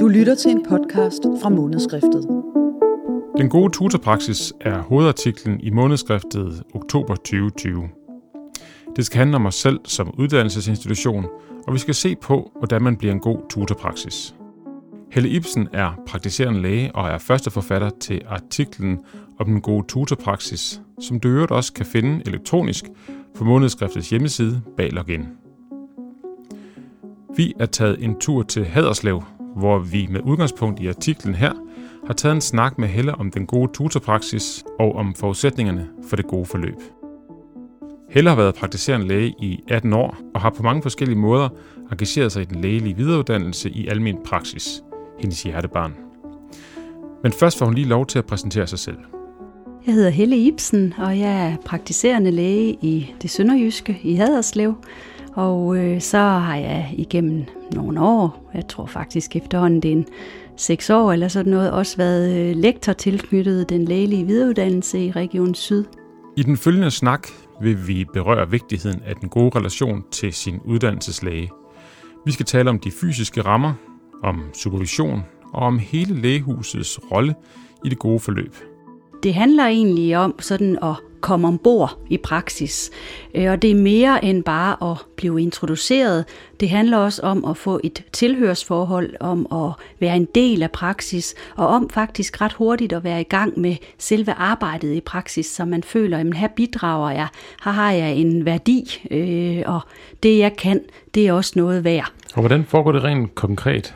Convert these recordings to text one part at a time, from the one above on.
Du lytter til en podcast fra Månedskriftet. Den gode tutorpraksis er hovedartiklen i månedskriftet oktober 2020. Det skal handle om os selv som uddannelsesinstitution, og vi skal se på, hvordan man bliver en god tutorpraksis. Helle Ibsen er praktiserende læge og er første forfatter til artiklen om den gode tutorpraksis, som du øvrigt også kan finde elektronisk på månedsskriftets hjemmeside bag login. Vi er taget en tur til Haderslev, hvor vi med udgangspunkt i artiklen her har taget en snak med Helle om den gode tutorpraksis og om forudsætningerne for det gode forløb. Helle har været praktiserende læge i 18 år og har på mange forskellige måder engageret sig i den lægelige videreuddannelse i almen praksis, hendes hjertebarn. Men først får hun lige lov til at præsentere sig selv. Jeg hedder Helle Ibsen, og jeg er praktiserende læge i det sønderjyske i Haderslev. Og øh, så har jeg igennem nogle år, jeg tror faktisk efterhånden det er en seks år eller sådan noget, også været øh, lektor tilknyttet den lægelige videreuddannelse i Region Syd. I den følgende snak vil vi berøre vigtigheden af den gode relation til sin uddannelseslæge. Vi skal tale om de fysiske rammer, om supervision og om hele lægehusets rolle i det gode forløb. Det handler egentlig om sådan at komme ombord i praksis. Øh, og det er mere end bare at blive introduceret. Det handler også om at få et tilhørsforhold, om at være en del af praksis, og om faktisk ret hurtigt at være i gang med selve arbejdet i praksis, så man føler, at her bidrager jeg, her har jeg en værdi, øh, og det jeg kan, det er også noget værd. Og hvordan foregår det rent konkret?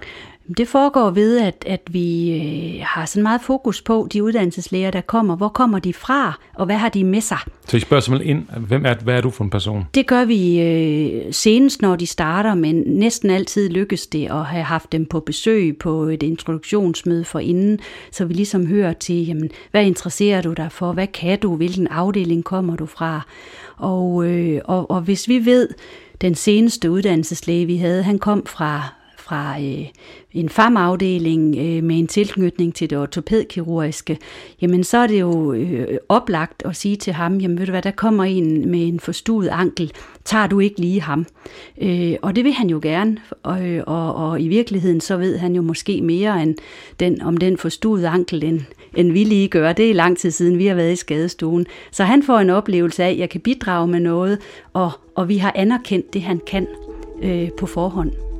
Det foregår ved, at, at vi øh, har sådan meget fokus på de uddannelseslæger, der kommer. Hvor kommer de fra, og hvad har de med sig? Så I spørger simpelthen ind, hvem er, hvad er du for en person? Det gør vi øh, senest, når de starter, men næsten altid lykkes det at have haft dem på besøg på et introduktionsmøde for inden, så vi ligesom hører til, jamen, hvad interesserer du dig for, hvad kan du, hvilken afdeling kommer du fra? Og, øh, og, og hvis vi ved, den seneste uddannelseslæge, vi havde, han kom fra fra øh, en farmafdeling øh, med en tilknytning til det ortopædkirurgiske, jamen så er det jo øh, oplagt at sige til ham, jamen ved du hvad, der kommer en med en forstuet ankel, tager du ikke lige ham? Øh, og det vil han jo gerne, og, og, og i virkeligheden så ved han jo måske mere end den, om den forstuede ankel, end, end vi lige gør. Det er lang tid siden, vi har været i skadestuen. Så han får en oplevelse af, at jeg kan bidrage med noget, og, og vi har anerkendt det, han kan øh, på forhånd.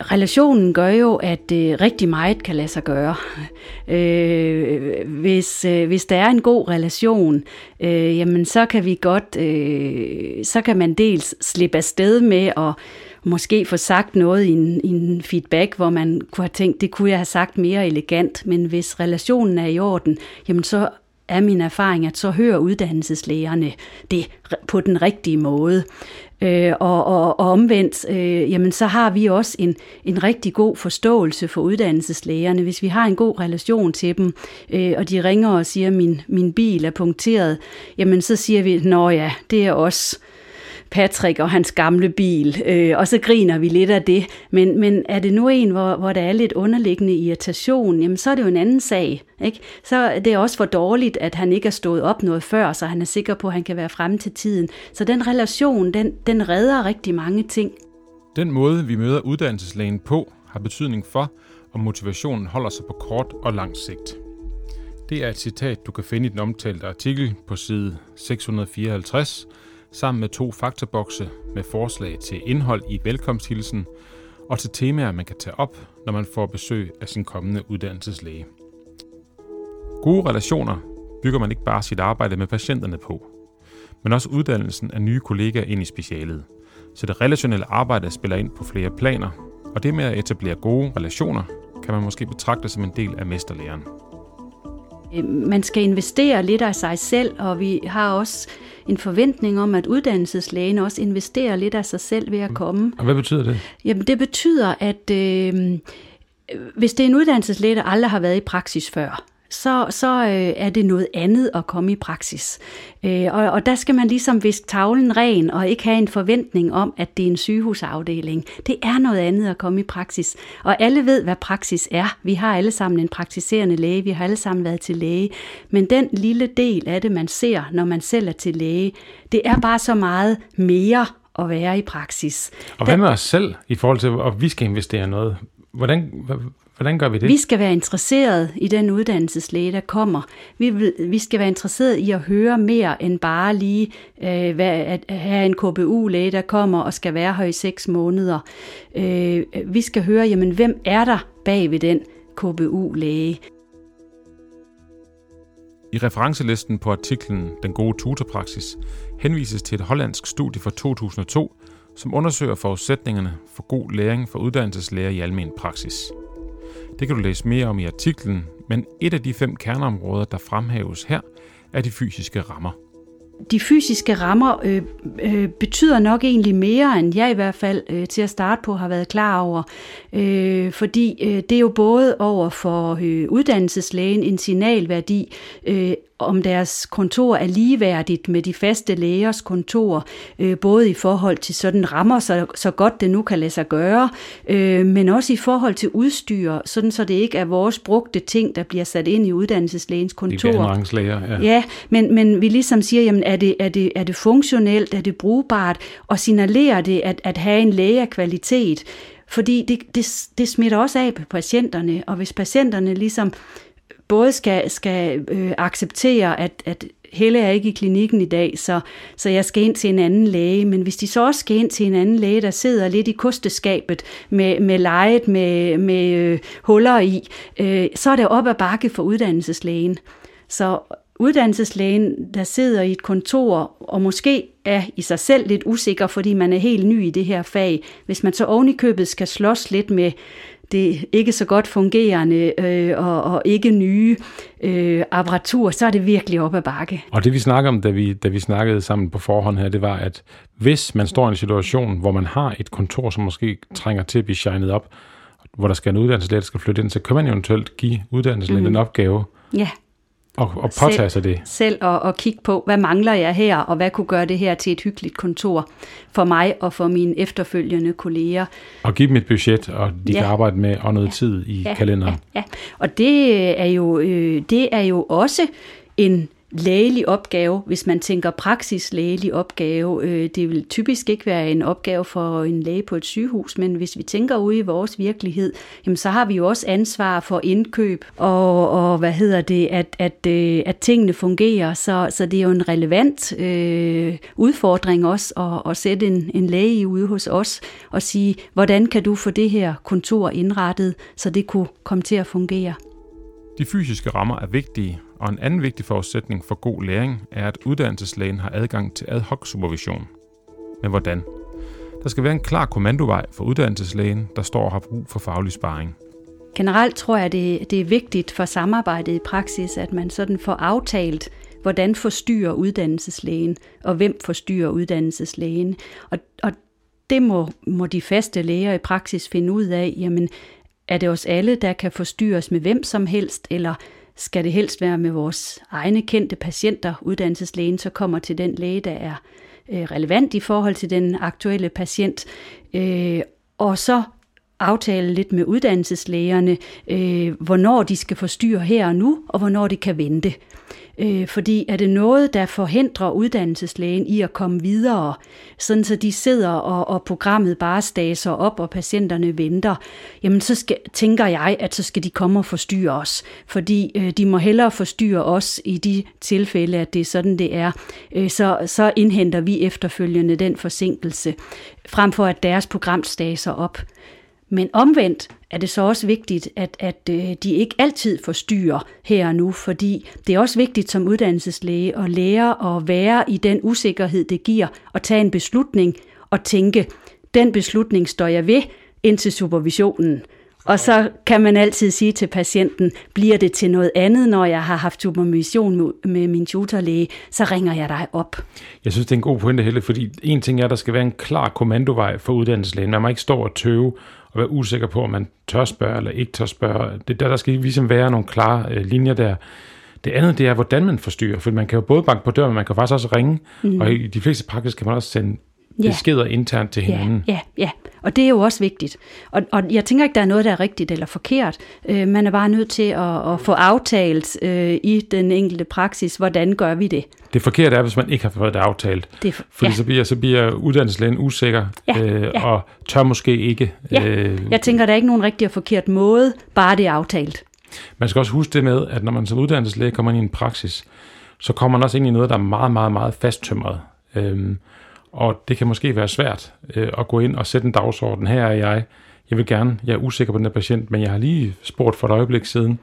Relationen gør jo, at øh, rigtig meget kan lade sig gøre. Øh, hvis, øh, hvis der er en god relation, øh, jamen så kan vi godt, øh, så kan man dels slippe afsted med at måske få sagt noget i en, i en feedback, hvor man kunne have tænkt, det kunne jeg have sagt mere elegant, men hvis relationen er i orden, jamen så er min erfaring, at så hører uddannelseslægerne det på den rigtige måde. Øh, og, og, og omvendt, øh, jamen så har vi også en, en rigtig god forståelse for uddannelseslægerne. Hvis vi har en god relation til dem, øh, og de ringer og siger, at min, min bil er punkteret, jamen så siger vi, nå ja, det er også Patrick og hans gamle bil, øh, og så griner vi lidt af det. Men, men er det nu en, hvor, hvor der er lidt underliggende irritation, jamen så er det jo en anden sag. Ikke? Så det er også for dårligt, at han ikke er stået op noget før, så han er sikker på, at han kan være fremme til tiden. Så den relation, den, den redder rigtig mange ting. Den måde, vi møder uddannelseslægen på, har betydning for, om motivationen holder sig på kort og lang sigt. Det er et citat, du kan finde i den omtalte artikel på side 654, sammen med to faktabokse med forslag til indhold i velkomsthilsen og til temaer, man kan tage op, når man får besøg af sin kommende uddannelseslæge. Gode relationer bygger man ikke bare sit arbejde med patienterne på, men også uddannelsen af nye kollegaer ind i specialet. Så det relationelle arbejde spiller ind på flere planer, og det med at etablere gode relationer kan man måske betragte som en del af mesterlæren. Man skal investere lidt af sig selv, og vi har også en forventning om, at uddannelseslægen også investerer lidt af sig selv ved at komme. Og hvad betyder det? Jamen det betyder, at øh, hvis det er en uddannelseslæge, der aldrig har været i praksis før, så, så øh, er det noget andet at komme i praksis. Øh, og, og der skal man ligesom viske tavlen ren og ikke have en forventning om, at det er en sygehusafdeling. Det er noget andet at komme i praksis. Og alle ved, hvad praksis er. Vi har alle sammen en praktiserende læge, vi har alle sammen været til læge. Men den lille del af det, man ser, når man selv er til læge, det er bare så meget mere at være i praksis. Og hvad med os selv i forhold til, at vi skal investere noget? Hvordan, Hvordan gør vi det? Vi skal være interesseret i den uddannelseslæge, der kommer. Vi, vi skal være interesseret i at høre mere end bare lige øh, hvad, at have en KBU-læge, der kommer og skal være her i seks måneder. Øh, vi skal høre, jamen, hvem er der bag ved den KBU-læge? I referencelisten på artiklen Den gode tutorpraksis henvises til et hollandsk studie fra 2002, som undersøger forudsætningerne for god læring for uddannelseslæger i almen praksis. Det kan du læse mere om i artiklen, men et af de fem kerneområder, der fremhæves her, er de fysiske rammer. De fysiske rammer øh, øh, betyder nok egentlig mere, end jeg i hvert fald øh, til at starte på har været klar over. Øh, fordi øh, det er jo både over for øh, uddannelseslægen en signalværdi, øh, om deres kontor er ligeværdigt med de faste lægers kontor, øh, både i forhold til sådan rammer, så, så godt det nu kan lade sig gøre, øh, men også i forhold til udstyr, sådan så det ikke er vores brugte ting, der bliver sat ind i uddannelseslægens kontor. Læger, ja. Ja, men, men vi ligesom siger, jamen er det, er, det, er det funktionelt, er det brugbart, og signalerer det at, at have en læge af kvalitet, fordi det, det, det smitter også af på patienterne, og hvis patienterne ligesom både skal, skal øh, acceptere, at, at Helle er ikke i klinikken i dag, så, så jeg skal ind til en anden læge. Men hvis de så også skal ind til en anden læge, der sidder lidt i kosteskabet med, med lejet med, med øh, huller i, øh, så er det op ad bakke for uddannelseslægen. Så uddannelseslægen, der sidder i et kontor og måske er i sig selv lidt usikker, fordi man er helt ny i det her fag, hvis man så oven i købet skal slås lidt med det ikke så godt fungerende øh, og, og ikke nye øh, apparatur, så er det virkelig op ad bakke. Og det vi snakker om, da vi, da vi snakkede sammen på forhånd her, det var, at hvis man står i en situation, hvor man har et kontor, som måske trænger til at blive shined op, hvor der skal en uddannelseslæge, der skal flytte ind, så kan man eventuelt give uddannelseslægen mm. en opgave. Ja og, og påtage sig det. Selv at, at kigge på, hvad mangler jeg her, og hvad kunne gøre det her til et hyggeligt kontor for mig og for mine efterfølgende kolleger. Og give dem et budget, og de ja. kan arbejde med og noget ja. tid i ja. kalenderen. Ja. ja, og det er jo, øh, det er jo også en lægelig opgave, hvis man tænker praksislægelig opgave. Øh, det vil typisk ikke være en opgave for en læge på et sygehus, men hvis vi tænker ude i vores virkelighed, jamen så har vi jo også ansvar for indkøb og, og hvad hedder det, at, at, øh, at tingene fungerer. Så, så det er jo en relevant øh, udfordring også at, at sætte en, en læge ude hos os og sige, hvordan kan du få det her kontor indrettet, så det kunne komme til at fungere. De fysiske rammer er vigtige, og en anden vigtig forudsætning for god læring er, at uddannelseslægen har adgang til ad hoc supervision. Men hvordan? Der skal være en klar kommandovej for uddannelseslægen, der står og har brug for faglig sparring. Generelt tror jeg, det, det er vigtigt for samarbejdet i praksis, at man sådan får aftalt, hvordan forstyrrer uddannelseslægen, og hvem forstyrrer uddannelseslægen. Og, og det må, må de faste læger i praksis finde ud af, jamen er det os alle, der kan forstyrres med hvem som helst, eller skal det helst være med vores egne kendte patienter, uddannelseslægen så kommer til den læge, der er øh, relevant i forhold til den aktuelle patient, øh, og så aftale lidt med uddannelseslægerne, øh, hvornår de skal forstyrre her og nu, og hvornår det kan vente. Øh, fordi er det noget, der forhindrer uddannelseslægen i at komme videre, sådan så de sidder og, og programmet bare staser op, og patienterne venter, jamen så skal, tænker jeg, at så skal de komme og forstyrre os. Fordi øh, de må hellere forstyrre os i de tilfælde, at det er sådan, det er. Øh, så, så indhenter vi efterfølgende den forsinkelse, frem for at deres program staser op. Men omvendt er det så også vigtigt, at, at øh, de ikke altid forstyrrer her og nu, fordi det er også vigtigt som uddannelseslæge at lære at være i den usikkerhed, det giver, at tage en beslutning og tænke, den beslutning står jeg ved indtil supervisionen. Og så kan man altid sige til patienten, bliver det til noget andet, når jeg har haft supervision med min tutorlæge, så ringer jeg dig op. Jeg synes, det er en god pointe, Helle, fordi en ting er, at der skal være en klar kommandovej for uddannelseslægen. Man må ikke stå og tøve og være usikker på, om man tør spørge eller ikke tør spørge. Det der, der skal ligesom være nogle klare øh, linjer der. Det andet, det er, hvordan man forstyrrer, for man kan jo både banke på døren, men man kan faktisk også ringe, mm. og i de fleste praksis kan man også sende ja. beskeder internt til hinanden. Ja, ja, ja. Og det er jo også vigtigt. Og, og jeg tænker ikke, der er noget, der er rigtigt eller forkert. Øh, man er bare nødt til at, at få aftalt øh, i den enkelte praksis, hvordan gør vi det. Det forkerte er, hvis man ikke har fået det aftalt. Det for, Fordi ja. så, bliver, så bliver uddannelseslægen usikker ja, øh, ja. og tør måske ikke. Ja. Øh, jeg tænker, der er ikke nogen rigtig og forkert måde, bare det er aftalt. Man skal også huske det med, at når man som uddannelseslæge kommer ind i en praksis, så kommer man også ind i noget, der er meget, meget, meget fasttømret. Øhm, og det kan måske være svært øh, at gå ind og sætte en dagsorden. Her er jeg, jeg vil gerne, jeg er usikker på den her patient, men jeg har lige spurgt for et øjeblik siden,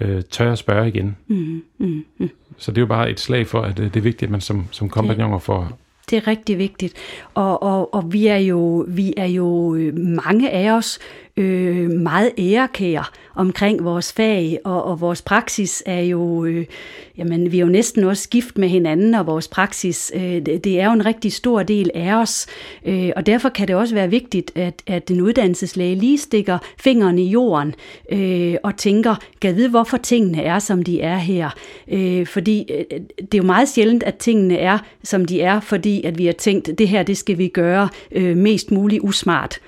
øh, tør jeg spørge igen? Mm, mm, mm. Så det er jo bare et slag for, at øh, det er vigtigt, at man som, som kompagnoner får, det er rigtig vigtigt. Og, og, og vi, er jo, vi er jo øh, mange af os øh, meget ærekære omkring vores fag, og, og vores praksis er jo, øh, jamen vi er jo næsten også gift med hinanden, og vores praksis, øh, det, det er jo en rigtig stor del af os, øh, og derfor kan det også være vigtigt, at, at den uddannelseslæge lige stikker fingeren i jorden, øh, og tænker, kan vide, hvorfor tingene er, som de er her. Øh, fordi øh, det er jo meget sjældent, at tingene er, som de er, fordi at vi har tænkt, det her, det skal vi gøre øh, mest muligt usmart.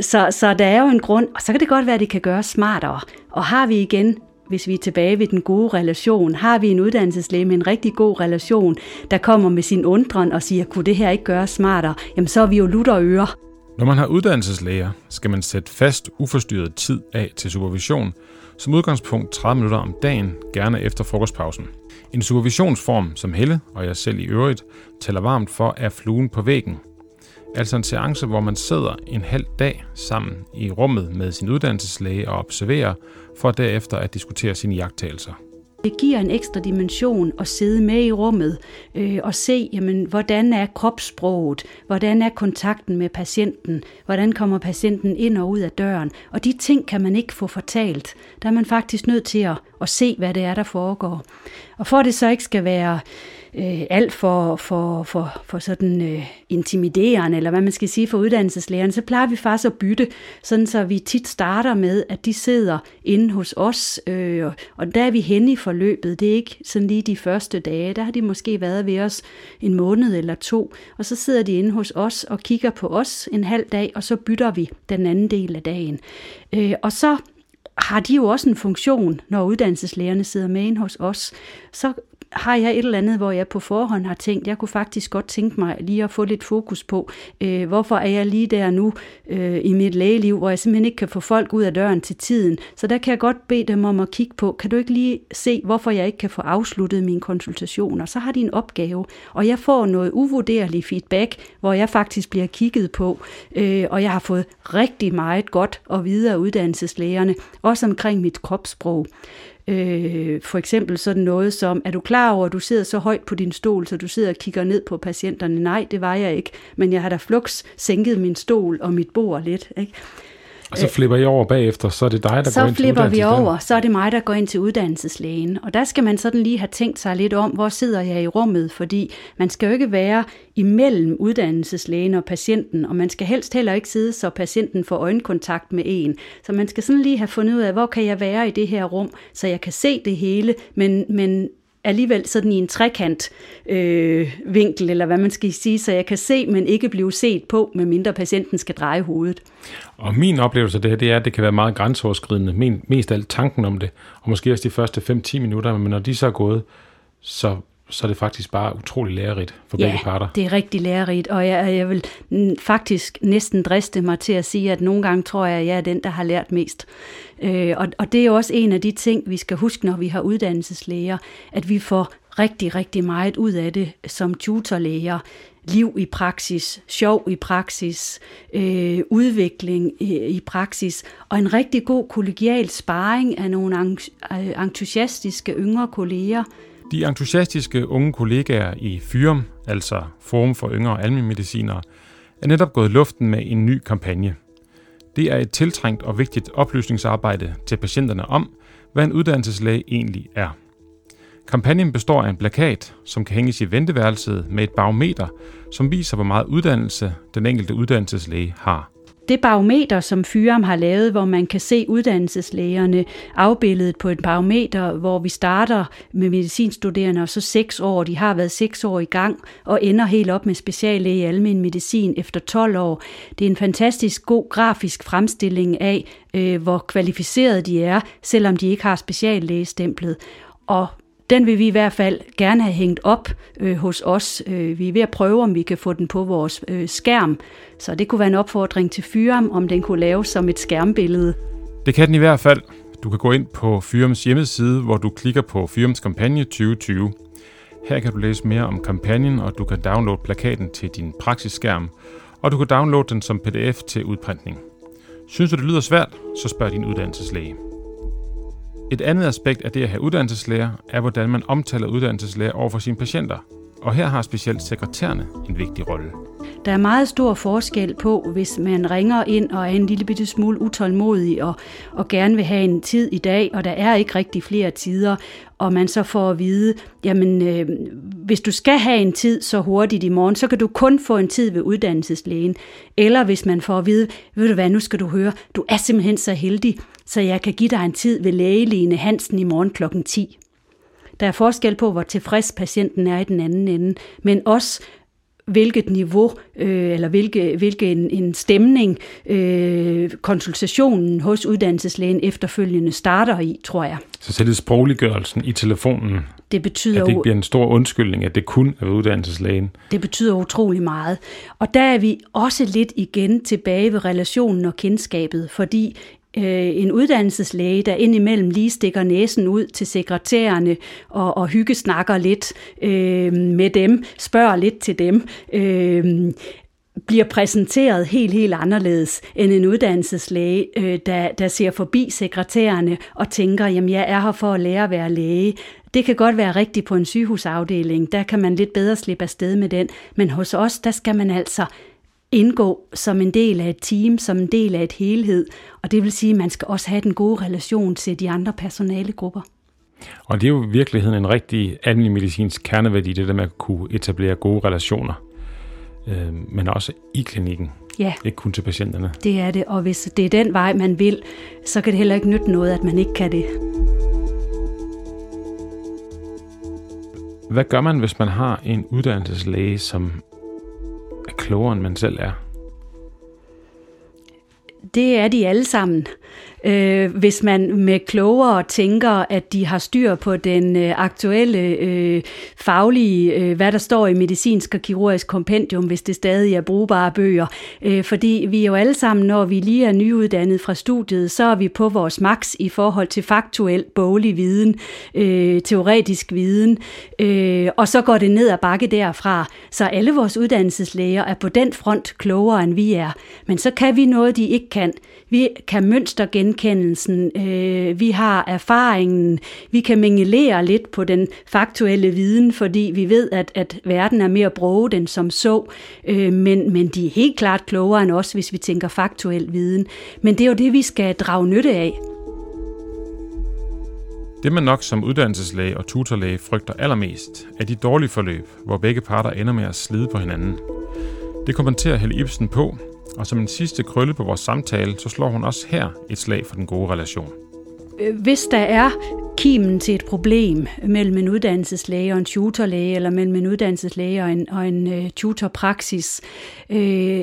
Så, så der er jo en grund, og så kan det godt være, at det kan gøres smartere. Og har vi igen hvis vi er tilbage ved den gode relation, har vi en uddannelseslæge med en rigtig god relation, der kommer med sin undren og siger, kunne det her ikke gøres smartere, jamen så er vi jo lutter ører. Når man har uddannelseslæger, skal man sætte fast uforstyrret tid af til supervision, som udgangspunkt 30 minutter om dagen, gerne efter frokostpausen. En supervisionsform, som Helle og jeg selv i øvrigt taler varmt for, er fluen på væggen – Altså en seance, hvor man sidder en halv dag sammen i rummet med sin uddannelseslæge og observerer, for derefter at diskutere sine jagttagelser. Det giver en ekstra dimension at sidde med i rummet øh, og se, jamen, hvordan er kropssproget, hvordan er kontakten med patienten, hvordan kommer patienten ind og ud af døren. Og de ting kan man ikke få fortalt. Der er man faktisk nødt til at, at se, hvad det er, der foregår. Og for at det så ikke skal være øh, Øh, alt for, for, for, for sådan øh, intimiderende, eller hvad man skal sige for uddannelseslærerne, så plejer vi faktisk at bytte, sådan så vi tit starter med, at de sidder inde hos os, øh, og der er vi henne i forløbet. Det er ikke sådan lige de første dage, der har de måske været ved os en måned eller to, og så sidder de inde hos os og kigger på os en halv dag, og så bytter vi den anden del af dagen. Øh, og så har de jo også en funktion, når uddannelseslærerne sidder med ind hos os. Så har jeg et eller andet, hvor jeg på forhånd har tænkt, jeg kunne faktisk godt tænke mig lige at få lidt fokus på, øh, hvorfor er jeg lige der nu øh, i mit lægeliv, hvor jeg simpelthen ikke kan få folk ud af døren til tiden. Så der kan jeg godt bede dem om at kigge på, kan du ikke lige se, hvorfor jeg ikke kan få afsluttet mine konsultationer? Så har de en opgave, og jeg får noget uvurderlig feedback, hvor jeg faktisk bliver kigget på, øh, og jeg har fået rigtig meget godt at vide af uddannelseslægerne, også omkring mit kropssprog. Øh, for eksempel sådan noget som, er du klar over, at du sidder så højt på din stol, så du sidder og kigger ned på patienterne? Nej, det var jeg ikke, men jeg har da flux sænket min stol og mit bord lidt. Ikke? Og så flipper I over bagefter, så er det dig, der så går ind til flipper vi over, så er det mig, der går ind til uddannelseslægen. Og der skal man sådan lige have tænkt sig lidt om, hvor sidder jeg i rummet, fordi man skal jo ikke være imellem uddannelseslægen og patienten, og man skal helst heller ikke sidde, så patienten får øjenkontakt med en. Så man skal sådan lige have fundet ud af, hvor kan jeg være i det her rum, så jeg kan se det hele, men, men alligevel sådan i en trekant øh, vinkel, eller hvad man skal sige, så jeg kan se, men ikke blive set på, medmindre patienten skal dreje hovedet. Og min oplevelse af det her, det er, at det kan være meget grænseoverskridende, mest af alt tanken om det, og måske også de første 5-10 minutter, men når de så er gået, så så er det faktisk bare utrolig lærerigt for ja, begge parter. det er rigtig lærerigt, og jeg, jeg vil faktisk næsten driste mig til at sige, at nogle gange tror jeg, at jeg er den, der har lært mest. Øh, og, og det er jo også en af de ting, vi skal huske, når vi har uddannelseslæger, at vi får rigtig, rigtig meget ud af det som tutorlæger. Liv i praksis, sjov i praksis, øh, udvikling i, i praksis, og en rigtig god kollegial sparring af nogle entusiastiske yngre kolleger, de entusiastiske unge kollegaer i FYRM, altså Forum for Yngre Almenmedicinere, er netop gået luften med en ny kampagne. Det er et tiltrængt og vigtigt oplysningsarbejde til patienterne om, hvad en uddannelseslæge egentlig er. Kampagnen består af en plakat, som kan hænges i venteværelset med et barometer, som viser, hvor meget uddannelse den enkelte uddannelseslæge har det barometer, som Fyram har lavet, hvor man kan se uddannelseslægerne afbildet på et barometer, hvor vi starter med medicinstuderende, og så seks år, de har været seks år i gang, og ender helt op med speciallæge i almen medicin efter 12 år. Det er en fantastisk god grafisk fremstilling af, øh, hvor kvalificerede de er, selvom de ikke har speciallægestemplet. Og den vil vi i hvert fald gerne have hængt op øh, hos os. Øh, vi er ved at prøve, om vi kan få den på vores øh, skærm. Så det kunne være en opfordring til Fyram, om den kunne laves som et skærmbillede. Det kan den i hvert fald. Du kan gå ind på Fyrums hjemmeside, hvor du klikker på Fyrums kampagne 2020. Her kan du læse mere om kampagnen, og du kan downloade plakaten til din praksisskærm, og du kan downloade den som pdf til udprintning. Synes du, det lyder svært, så spørg din uddannelseslæge. Et andet aspekt af det at have uddannelseslæger er, hvordan man omtaler uddannelseslæger over for sine patienter. Og her har specielt sekretærerne en vigtig rolle. Der er meget stor forskel på, hvis man ringer ind og er en lille bitte smule utålmodig og, og gerne vil have en tid i dag, og der er ikke rigtig flere tider, og man så får at vide, jamen øh, hvis du skal have en tid så hurtigt i morgen, så kan du kun få en tid ved uddannelseslægen. Eller hvis man får at vide, ved du hvad, nu skal du høre, du er simpelthen så heldig, så jeg kan give dig en tid ved lægeline Hansen i morgen klokken 10. Der er forskel på, hvor tilfreds patienten er i den anden ende, men også hvilket niveau øh, eller hvilke, hvilke en, en stemning øh, konsultationen hos uddannelseslægen efterfølgende starter i, tror jeg. Så selv sprogliggørelsen i telefonen, det betyder at det ikke bliver en stor undskyldning, at det kun er uddannelseslægen. Det betyder utrolig meget. Og der er vi også lidt igen tilbage ved relationen og kendskabet, fordi øh, en uddannelseslæge, der indimellem lige stikker næsen ud til sekretærerne og, og hyggesnakker lidt øh, med dem, spørger lidt til dem, øh, bliver præsenteret helt, helt anderledes end en uddannelseslæge, øh, der, der ser forbi sekretærerne og tænker, jamen jeg er her for at lære at være læge. Det kan godt være rigtigt på en sygehusafdeling, der kan man lidt bedre slippe afsted med den, men hos os, der skal man altså indgå som en del af et team, som en del af et helhed. Og det vil sige, at man skal også have den gode relation til de andre personalegrupper. Og det er jo i virkeligheden en rigtig almindelig medicinsk kerneværdi, det der med at kunne etablere gode relationer, øh, men også i klinikken. Ja. Ikke kun til patienterne. Det er det, og hvis det er den vej, man vil, så kan det heller ikke nytte noget, at man ikke kan det. Hvad gør man, hvis man har en uddannelseslæge, som klogere, end man selv er? Det er de alle sammen øh, hvis man med klogere tænker, at de har styr på den øh, aktuelle øh, faglige, øh, hvad der står i medicinsk og kirurgisk kompendium, hvis det stadig er brugbare bøger. Øh, fordi vi er jo alle sammen, når vi lige er nyuddannet fra studiet, så er vi på vores max i forhold til faktuel boglig viden, øh, teoretisk viden, øh, og så går det ned ad bakke derfra. Så alle vores uddannelseslæger er på den front klogere, end vi er. Men så kan vi noget, de ikke kan. Vi kan genkendelsen, øh, vi har erfaringen, vi kan mingelere lidt på den faktuelle viden, fordi vi ved, at, at verden er mere broget end som så, øh, men, men de er helt klart klogere end os, hvis vi tænker faktuel viden. Men det er jo det, vi skal drage nytte af. Det man nok som uddannelseslæge og tutorlæge frygter allermest, er de dårlige forløb, hvor begge parter ender med at slide på hinanden. Det kommenterer Helle Ibsen på, og som en sidste krølle på vores samtale, så slår hun også her et slag for den gode relation. Øh, hvis der er kimen til et problem mellem en uddannelseslæge og en tutorlæge, eller mellem en uddannelseslæge og en, og en uh, tutorpraksis, øh,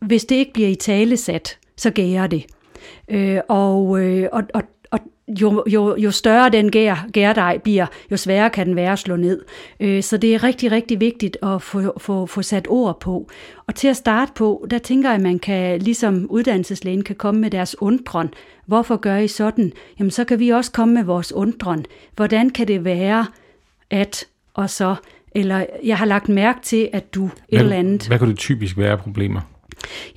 hvis det ikke bliver i talesat, så gærer det. Øh, og, øh, og, og jo, jo, jo større den gær, gærdej bliver, jo sværere kan den være at slå ned. Øh, så det er rigtig, rigtig vigtigt at få, få, få sat ord på. Og til at starte på, der tænker jeg, at man kan, ligesom uddannelseslægen kan komme med deres undren. Hvorfor gør I sådan? Jamen så kan vi også komme med vores undren. Hvordan kan det være, at og så, eller jeg har lagt mærke til, at du et hvad, eller andet. Hvad kan det typisk være problemer?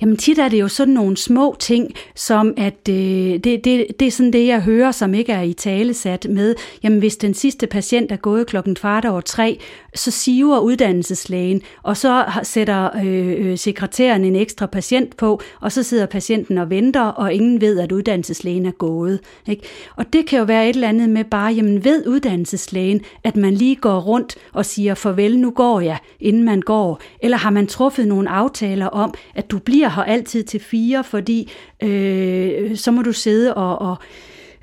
Jamen tit er det jo sådan nogle små ting, som at øh, det, det, det er sådan det, jeg hører, som ikke er i tale sat med, jamen hvis den sidste patient er gået klokken kvart over tre, så siver uddannelseslægen, og så sætter øh, øh, sekretæren en ekstra patient på, og så sidder patienten og venter, og ingen ved, at uddannelseslægen er gået. Ikke? Og det kan jo være et eller andet med bare, jamen ved uddannelseslægen, at man lige går rundt og siger, farvel, nu går jeg, inden man går, eller har man truffet nogle aftaler om, at du bliver her altid til fire, fordi øh, så må du sidde og, og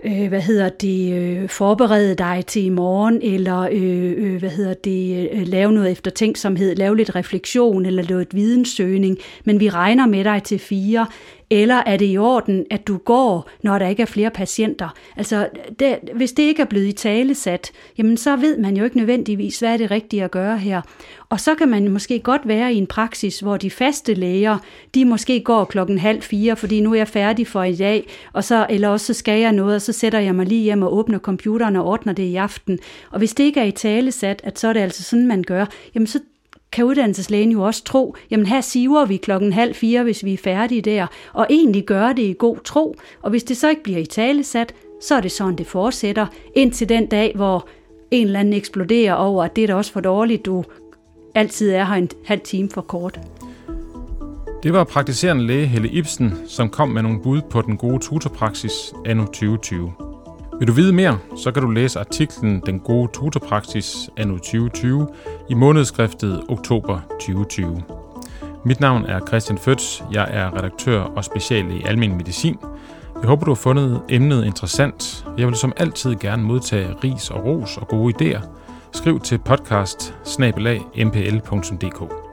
øh, hvad hedder det, øh, forberede dig til i morgen, eller øh, øh, hvad hedder det, øh, lave noget eftertænksomhed, lave lidt refleksion, eller lave et men vi regner med dig til fire, eller er det i orden, at du går, når der ikke er flere patienter? Altså, det, hvis det ikke er blevet i tale sat, jamen så ved man jo ikke nødvendigvis, hvad er det rigtige at gøre her. Og så kan man måske godt være i en praksis, hvor de faste læger, de måske går klokken halv fire, fordi nu er jeg færdig for i dag, og så, eller også så skal jeg noget, og så sætter jeg mig lige hjem og åbner computeren og ordner det i aften. Og hvis det ikke er i tale sat, at så er det altså sådan, man gør, jamen så kan uddannelseslægen jo også tro, jamen her siver vi klokken halv fire, hvis vi er færdige der, og egentlig gøre det i god tro. Og hvis det så ikke bliver i talesat, så er det sådan, det fortsætter, indtil den dag, hvor en eller anden eksploderer over, at det er da også for dårligt, du altid er her en halv time for kort. Det var praktiserende læge Helle Ibsen, som kom med nogle bud på den gode tutorpraksis anno 2020. Vil du vide mere, så kan du læse artiklen Den gode tutorpraksis anno 2020 i månedskriftet oktober 2020. Mit navn er Christian Føds. Jeg er redaktør og special i almen medicin. Jeg håber, du har fundet emnet interessant. Jeg vil som altid gerne modtage ris og ros og gode idéer. Skriv til podcast mpl.dk.